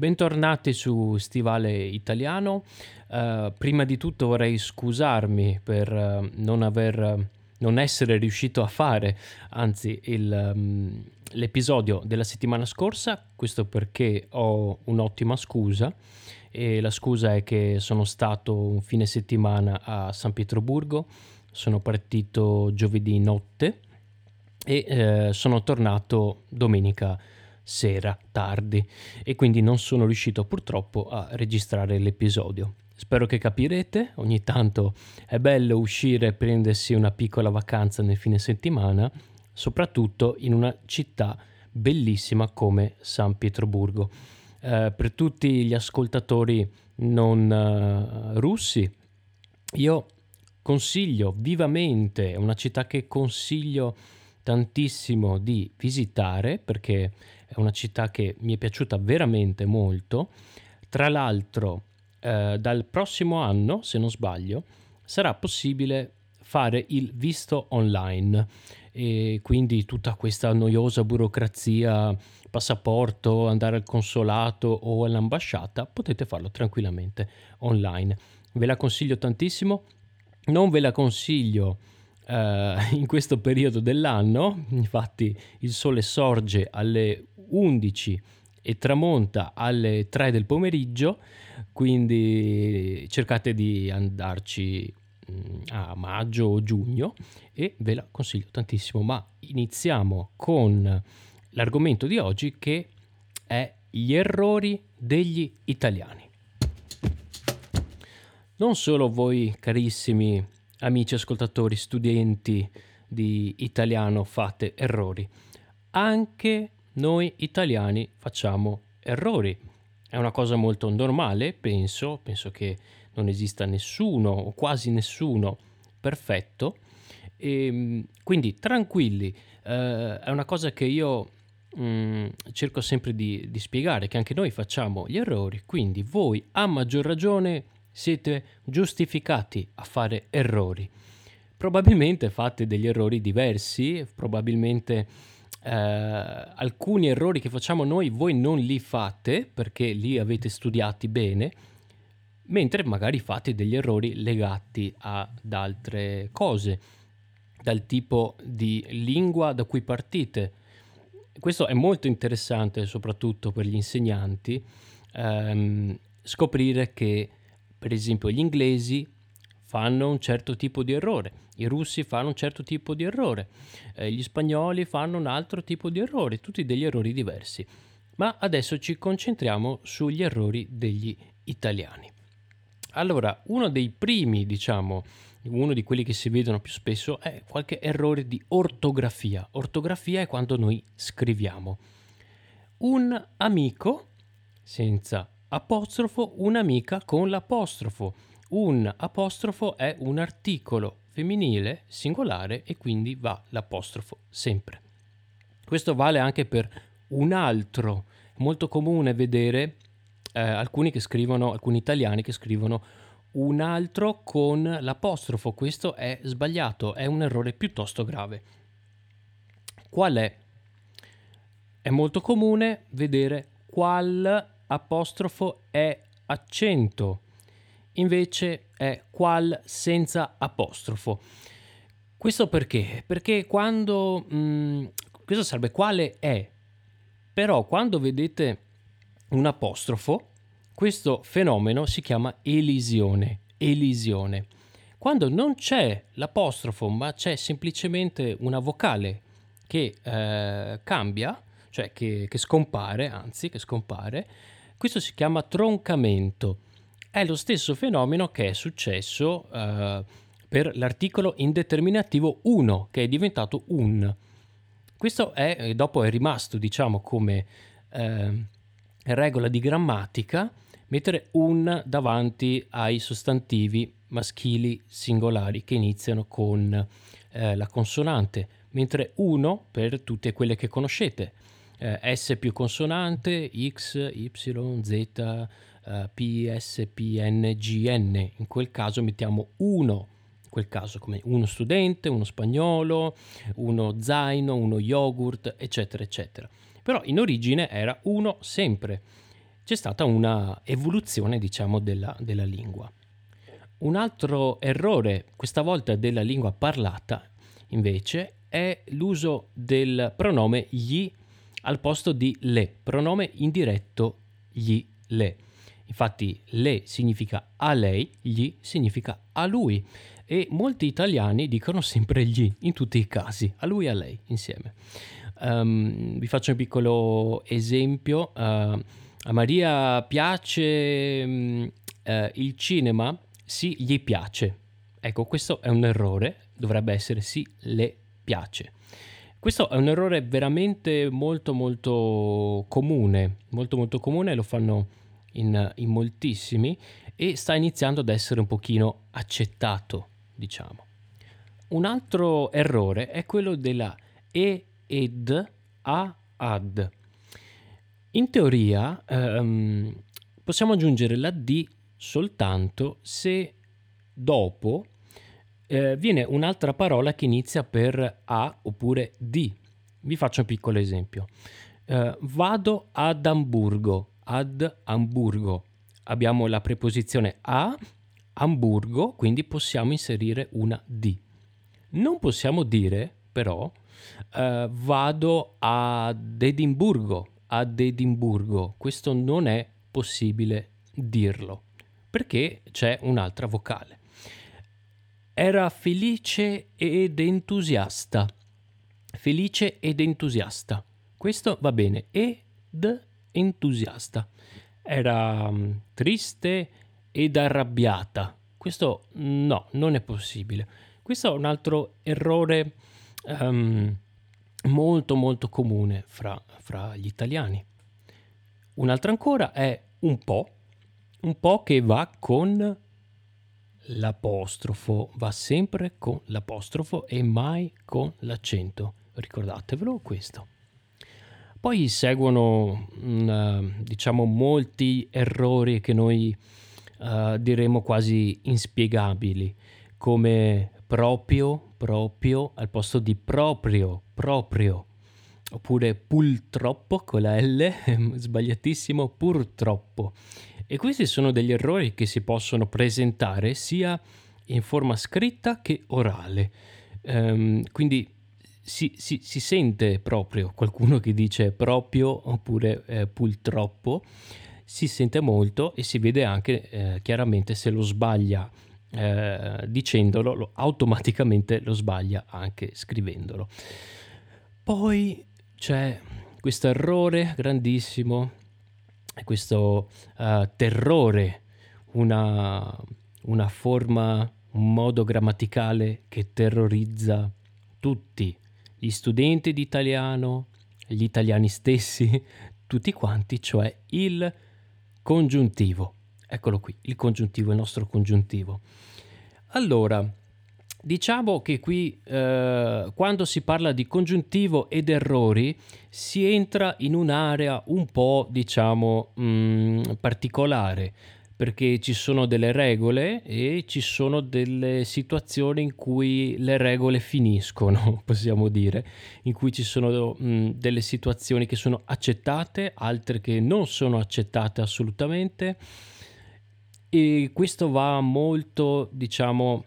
Bentornati su Stivale Italiano. Uh, prima di tutto vorrei scusarmi per uh, non, aver, non essere riuscito a fare, anzi, il, um, l'episodio della settimana scorsa. Questo perché ho un'ottima scusa. E la scusa è che sono stato un fine settimana a San Pietroburgo. Sono partito giovedì notte e eh, sono tornato domenica sera tardi e quindi non sono riuscito purtroppo a registrare l'episodio. Spero che capirete, ogni tanto è bello uscire e prendersi una piccola vacanza nel fine settimana, soprattutto in una città bellissima come San Pietroburgo. Eh, per tutti gli ascoltatori non uh, russi, io consiglio vivamente, è una città che consiglio tantissimo di visitare perché è una città che mi è piaciuta veramente molto. Tra l'altro, eh, dal prossimo anno, se non sbaglio, sarà possibile fare il visto online e quindi tutta questa noiosa burocrazia, passaporto, andare al consolato o all'ambasciata, potete farlo tranquillamente online. Ve la consiglio tantissimo, non ve la consiglio uh, in questo periodo dell'anno, infatti il sole sorge alle 11 e tramonta alle 3 del pomeriggio, quindi cercate di andarci mm, a maggio o giugno e ve la consiglio tantissimo. Ma iniziamo con l'argomento di oggi che è gli errori degli italiani. Non solo voi carissimi amici ascoltatori, studenti di italiano fate errori. Anche noi italiani facciamo errori. È una cosa molto normale, penso, penso che non esista nessuno o quasi nessuno perfetto. E, ehm, quindi tranquilli, eh, è una cosa che io mh, mm, cerco sempre di, di spiegare, che anche noi facciamo gli errori, quindi voi a maggior ragione siete giustificati a fare errori. Probabilmente fate degli errori diversi, probabilmente eh, alcuni errori che facciamo noi voi non li fate perché li avete studiati bene, mentre magari fate degli errori legati ad altre cose, dal tipo di lingua da cui partite. Questo è molto interessante soprattutto per gli insegnanti, ehm, scoprire che per esempio gli inglesi fanno un certo tipo di errore, i russi fanno un certo tipo di errore, eh, gli spagnoli fanno un altro tipo di errore, tutti degli errori diversi. Ma adesso ci concentriamo sugli errori degli italiani. Allora, uno dei primi, diciamo, uno di quelli che si vedono più spesso è qualche errore di ortografia. Ortografia è quando noi scriviamo. Un amico senza apostrofo un'amica con l'apostrofo. Un apostrofo è un articolo femminile singolare e quindi va l'apostrofo sempre. Questo vale anche per un altro. È molto comune vedere eh, alcuni che scrivono, alcuni italiani che scrivono un altro con l'apostrofo. Questo è sbagliato, è un errore piuttosto grave. Qual è? È molto comune vedere qual apostrofo è accento, invece è qual senza apostrofo. Questo perché? Perché quando... Mh, mm, questo sarebbe quale è, però quando vedete un apostrofo, questo fenomeno si chiama elisione. Elisione. Quando non c'è l'apostrofo, ma c'è semplicemente una vocale che eh, cambia, cioè che, che scompare, anzi che scompare, questo si chiama troncamento. È lo stesso fenomeno che è successo uh, per l'articolo indeterminativo 1, che è diventato un. Questo è, dopo è rimasto, diciamo, come eh, regola di grammatica, mettere un davanti ai sostantivi maschili singolari che iniziano con eh, la consonante, mentre uno per tutte quelle che conoscete eh, S più consonante, X, Y, Z, eh, P, S, P, N, G, N. In quel caso mettiamo uno, in quel caso come uno studente, uno spagnolo, uno zaino, uno yogurt, eccetera, eccetera. Però in origine era uno sempre. c'è stata una evoluzione, diciamo, della, della lingua. Un altro errore, questa volta della lingua parlata, invece, è l'uso del pronome gli al posto di le, pronome indiretto gli, le. Infatti le significa a lei, gli significa a lui e molti italiani dicono sempre gli in tutti i casi, a lui e a lei insieme. Um, vi faccio un piccolo esempio. Uh, a Maria piace um, uh, il cinema? Sì, gli piace. Ecco, questo è un errore, dovrebbe essere sì, le piace. Questo è un errore veramente molto molto comune, molto molto comune, lo fanno in, in moltissimi e sta iniziando ad essere un pochino accettato, diciamo. Un altro errore è quello della e ed a ad. In teoria ehm, possiamo aggiungere la d soltanto se dopo eh, viene un'altra parola che inizia per a oppure di. Vi faccio un piccolo esempio. Eh, vado ad Amburgo, ad Amburgo. Abbiamo la preposizione a, Amburgo, quindi possiamo inserire una di. Non possiamo dire però eh, vado ad Edimburgo, ad Edimburgo. Questo non è possibile dirlo perché c'è un'altra vocale. Era felice ed entusiasta. Felice ed entusiasta. Questo va bene. Ed entusiasta. Era um, triste ed arrabbiata. Questo no, non è possibile. Questo è un altro errore um, molto molto comune fra, fra gli italiani. Un'altra ancora è un po', un po' che va con l'apostrofo, va sempre con l'apostrofo e mai con l'accento. Ricordatevelo questo. Poi seguono, uh, diciamo, molti errori che noi uh, diremo quasi inspiegabili, come proprio, proprio al posto di proprio, proprio, oppure purtroppo con la L, sbagliatissimo, purtroppo. E questi sono degli errori che si possono presentare sia in forma scritta che orale. Um, quindi si, si, si, sente proprio qualcuno che dice proprio oppure eh, purtroppo, si sente molto e si vede anche eh, chiaramente se lo sbaglia eh, dicendolo, lo, automaticamente lo sbaglia anche scrivendolo. Poi c'è questo errore grandissimo questo uh, terrore, una, una forma, un modo grammaticale che terrorizza tutti, gli studenti di italiano, gli italiani stessi, tutti quanti, cioè il congiuntivo. Eccolo qui, il congiuntivo, il nostro congiuntivo. Allora, Diciamo che qui eh, quando si parla di congiuntivo ed errori si entra in un'area un po' diciamo mh, mm, particolare perché ci sono delle regole e ci sono delle situazioni in cui le regole finiscono, possiamo dire, in cui ci sono mh, mm, delle situazioni che sono accettate, altre che non sono accettate assolutamente. E questo va molto, diciamo,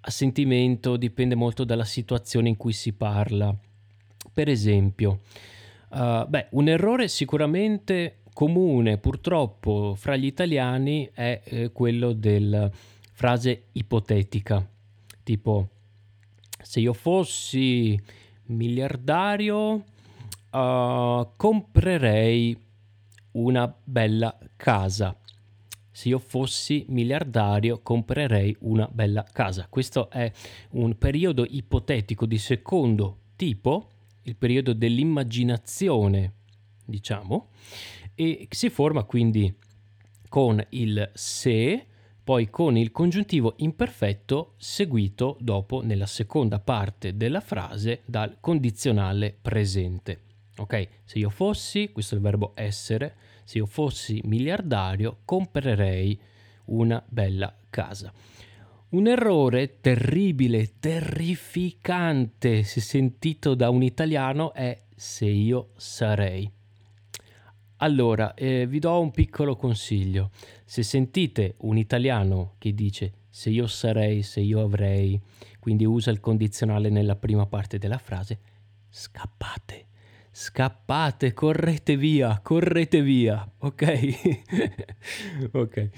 a sentimento dipende molto dalla situazione in cui si parla. Per esempio, uh, beh, un errore sicuramente comune purtroppo fra gli italiani è eh, quello della frase ipotetica, tipo se io fossi miliardario uh, comprerei una bella casa se io fossi miliardario comprerei una bella casa. Questo è un periodo ipotetico di secondo tipo, il periodo dell'immaginazione, diciamo, e si forma quindi con il se, poi con il congiuntivo imperfetto seguito dopo nella seconda parte della frase dal condizionale presente. Ok, se io fossi, questo è il verbo essere, se io fossi miliardario comprerei una bella casa. Un errore terribile, terrificante, se sentito da un italiano, è se io sarei. Allora, eh, vi do un piccolo consiglio. Se sentite un italiano che dice se io sarei, se io avrei, quindi usa il condizionale nella prima parte della frase, scappate. Scappate, correte via, correte via, ok? ok.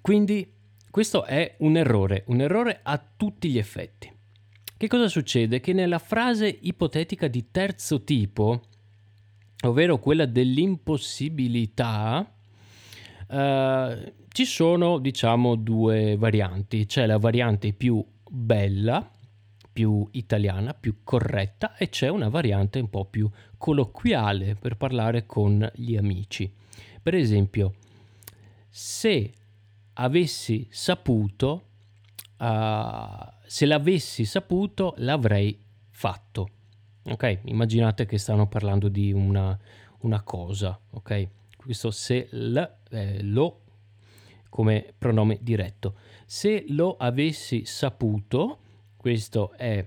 Quindi questo è un errore, un errore a tutti gli effetti. Che cosa succede? Che nella frase ipotetica di terzo tipo, ovvero quella dell'impossibilità, eh, ci sono diciamo due varianti. C'è la variante più bella, più italiana, più corretta e c'è una variante un po' più colloquiale per parlare con gli amici. Per esempio, se avessi saputo, uh, se l'avessi saputo, l'avrei fatto. Ok, immaginate che stanno parlando di una, una cosa, ok? Questo se l, eh, lo come pronome diretto. Se lo avessi saputo, questo è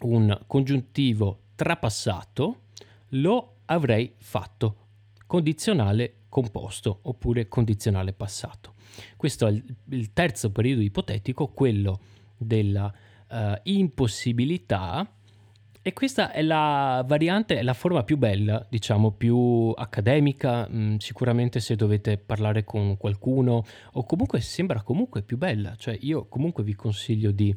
un congiuntivo trapassato, lo avrei fatto. Condizionale composto oppure condizionale passato. Questo è il, terzo periodo ipotetico, quello della uh, impossibilità e questa è la variante, è la forma più bella, diciamo, più accademica, mm, sicuramente se dovete parlare con qualcuno o comunque sembra comunque più bella, cioè io comunque vi consiglio di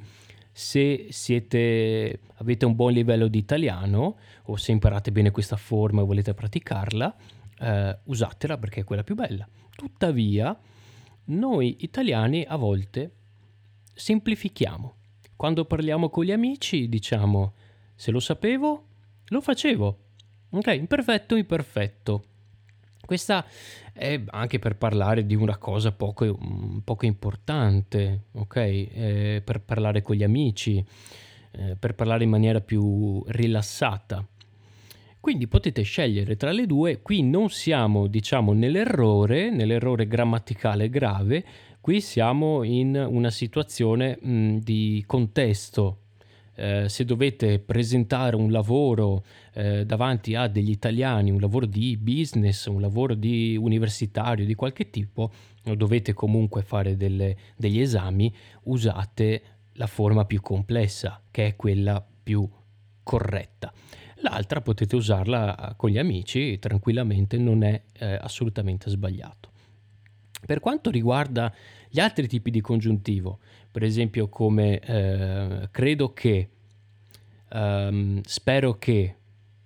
se siete, avete un buon livello di italiano o se imparate bene questa forma e volete praticarla, eh, usatela perché è quella più bella. Tuttavia, noi italiani a volte semplifichiamo. Quando parliamo con gli amici diciamo se lo sapevo, lo facevo. Ok, imperfetto, imperfetto. Questa è anche per parlare di una cosa poco, poco importante, ok? Eh, per parlare con gli amici, eh, per parlare in maniera più rilassata. Quindi potete scegliere tra le due, qui non siamo diciamo nell'errore, nell'errore grammaticale grave, qui siamo in una situazione mh, di contesto, eh, se dovete presentare un lavoro eh, davanti a degli italiani, un lavoro di business, un lavoro di universitario di qualche tipo, dovete comunque fare delle, degli esami, usate la forma più complessa, che è quella più corretta. L'altra potete usarla con gli amici tranquillamente, non è eh, assolutamente sbagliato. Per quanto riguarda gli altri tipi di congiuntivo, per esempio come eh, credo che, um, spero che,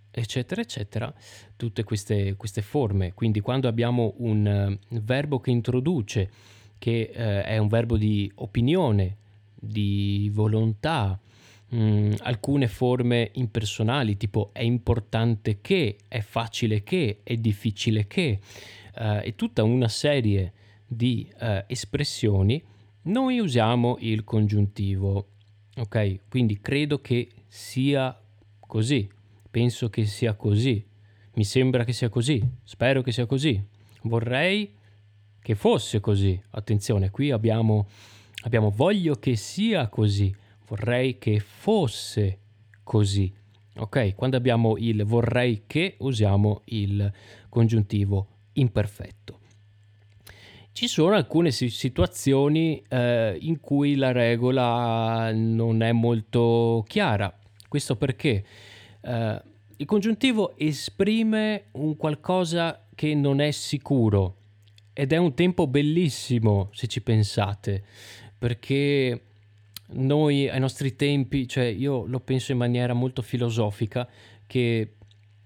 eccetera, eccetera, tutte queste, queste forme. Quindi quando abbiamo un uh, verbo che introduce, che uh, è un verbo di opinione, di volontà, mh, mm, alcune forme impersonali, tipo è importante che, è facile che, è difficile che, uh, e tutta una serie di espressioni noi usiamo il congiuntivo, ok? Quindi credo che sia così, penso che sia così, mi sembra che sia così, spero che sia così, vorrei che fosse così. Attenzione, qui abbiamo, abbiamo voglio che sia così, vorrei che fosse così. Ok, quando abbiamo il vorrei che usiamo il congiuntivo imperfetto. Ci sono alcune situazioni eh, in cui la regola non è molto chiara. Questo perché eh, il congiuntivo esprime un qualcosa che non è sicuro ed è un tempo bellissimo se ci pensate, perché noi ai nostri tempi, cioè io lo penso in maniera molto filosofica, che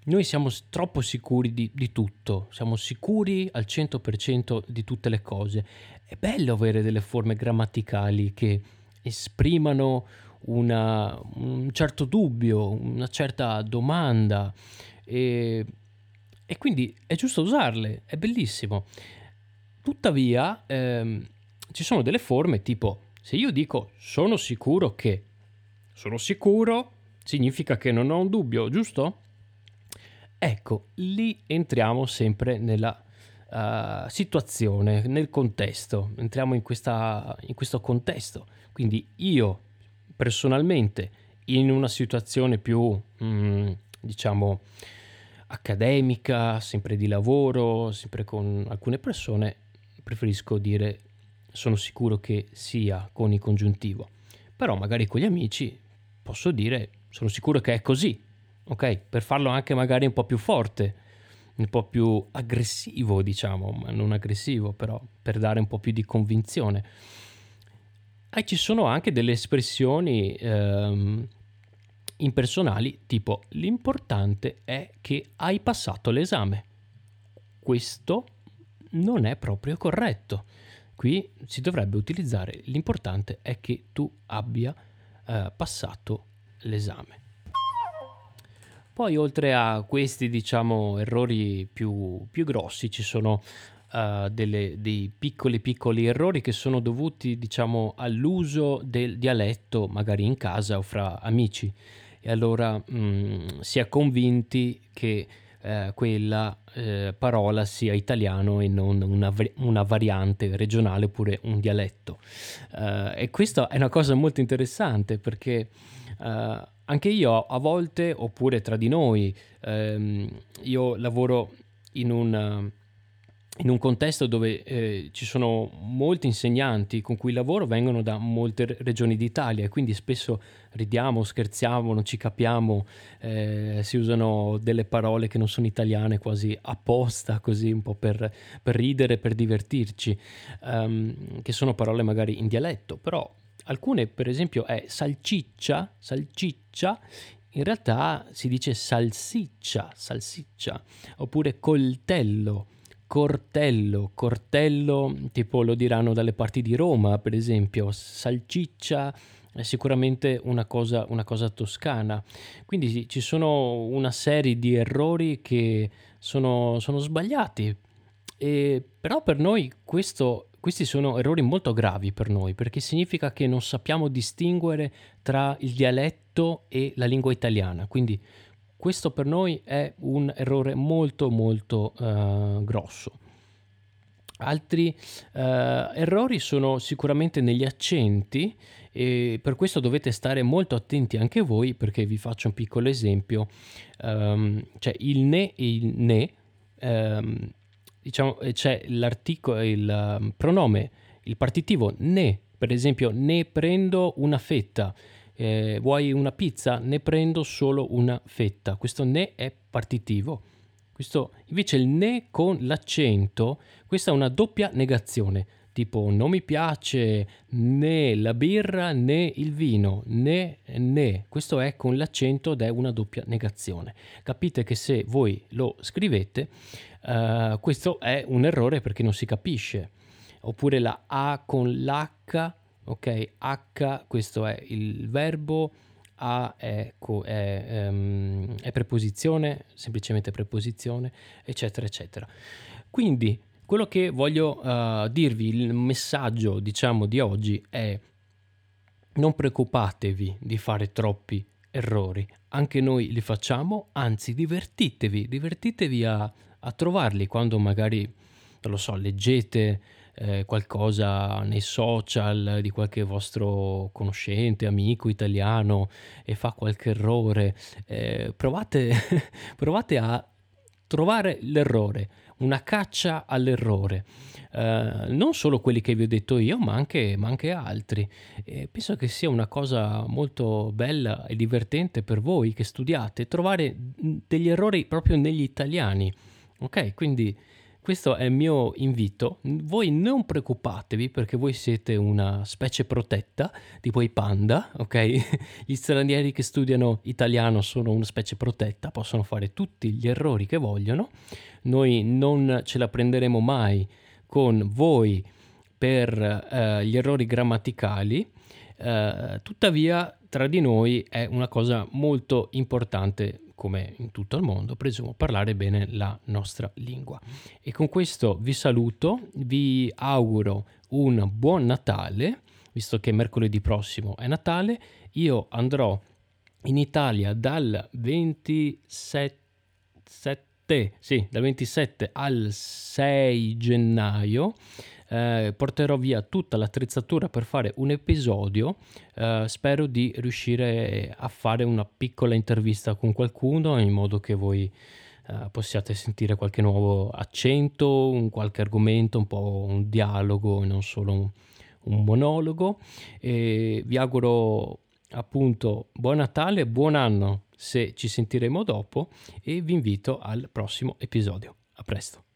noi siamo troppo sicuri di, di, tutto, siamo sicuri al 100% di tutte le cose. È bello avere delle forme grammaticali che esprimano una, un certo dubbio, una certa domanda e, e, quindi è giusto usarle, è bellissimo. Tuttavia ehm, ci sono delle forme tipo se io dico sono sicuro che, sono sicuro significa che non ho un dubbio, giusto? Ecco, lì entriamo sempre nella uh, situazione, nel contesto, entriamo in, questa, in questo contesto. Quindi io personalmente in una situazione più, mm, diciamo, accademica, sempre di lavoro, sempre con alcune persone, preferisco dire sono sicuro che sia con il congiuntivo. Però magari con gli amici posso dire sono sicuro che è così, ok? Per farlo anche magari un po' più forte, un po' più aggressivo, diciamo, ma non aggressivo, però per dare un po' più di convinzione. E ci sono anche delle espressioni ehm, impersonali tipo l'importante è che hai passato l'esame. Questo non è proprio corretto. Qui si dovrebbe utilizzare l'importante è che tu abbia eh, passato l'esame. Poi oltre a questi diciamo errori più, più grossi ci sono uh, delle, dei piccoli piccoli errori che sono dovuti diciamo all'uso del dialetto magari in casa o fra amici e allora mh, mm, si è convinti che eh, quella eh, parola sia italiano e non una, una, variante regionale oppure un dialetto. Uh, e questa è una cosa molto interessante perché uh, anche io a volte, oppure tra di noi, ehm, io lavoro in un in un contesto dove eh, ci sono molti insegnanti con cui lavoro vengono da molte regioni d'Italia e quindi spesso ridiamo, scherziamo, non ci capiamo, eh, si usano delle parole che non sono italiane quasi apposta, così un po' per, per ridere, per divertirci, um, che sono parole magari in dialetto, però alcune per esempio è salciccia, salciccia, in realtà si dice salsiccia, salsiccia, oppure coltello cortello, cortello tipo lo diranno dalle parti di Roma per esempio, salciccia è sicuramente una cosa, una cosa toscana. Quindi ci sono una serie di errori che sono, sono sbagliati, e, però per noi questo, questi sono errori molto gravi per noi perché significa che non sappiamo distinguere tra il dialetto e la lingua italiana. Quindi questo per noi è un errore molto molto uh, grosso. Altri uh, errori sono sicuramente negli accenti e per questo dovete stare molto attenti anche voi perché vi faccio un piccolo esempio. Um, cioè il ne e il ne, um, diciamo c'è l'articolo, il um, pronome, il partitivo ne, per esempio ne prendo una fetta eh, vuoi una pizza? Ne prendo solo una fetta. Questo ne è partitivo. Questo, invece il ne con l'accento, questa è una doppia negazione. Tipo non mi piace né la birra né il vino, né né. Questo è con l'accento ed è una doppia negazione. Capite che se voi lo scrivete, uh, questo è un errore perché non si capisce. Oppure la A con l'H ok? H, questo è il verbo, A è, è, um, è preposizione, semplicemente preposizione, eccetera, eccetera. Quindi quello che voglio uh, dirvi, il messaggio diciamo di oggi è non preoccupatevi di fare troppi errori, anche noi li facciamo, anzi divertitevi, divertitevi a, a trovarli quando magari, non lo so, leggete eh, qualcosa nei social di qualche vostro conoscente, amico italiano e fa qualche errore, eh, provate, provate a trovare l'errore, una caccia all'errore. Uh, non solo quelli che vi ho detto io, ma anche, ma anche altri. E penso che sia una cosa molto bella e divertente per voi che studiate, trovare degli errori proprio negli italiani. Ok, quindi questo è il mio invito. Voi non preoccupatevi perché voi siete una specie protetta, tipo i panda, ok? Gli stranieri che studiano italiano sono una specie protetta, possono fare tutti gli errori che vogliono. Noi non ce la prenderemo mai con voi per uh, gli errori grammaticali. Uh, tuttavia, tra di noi è una cosa molto importante come in tutto il mondo, presumo, parlare bene la nostra lingua. E con questo vi saluto, vi auguro un buon Natale, visto che mercoledì prossimo è Natale. Io andrò in Italia dal 27, sì, dal 27 al 6 gennaio eh, porterò via tutta l'attrezzatura per fare un episodio. Eh, spero di riuscire a fare una piccola intervista con qualcuno in modo che voi eh, possiate sentire qualche nuovo accento, un qualche argomento, un po' un dialogo e non solo un, un monologo. E vi auguro appunto buon Natale e buon anno se ci sentiremo dopo e vi invito al prossimo episodio. A presto.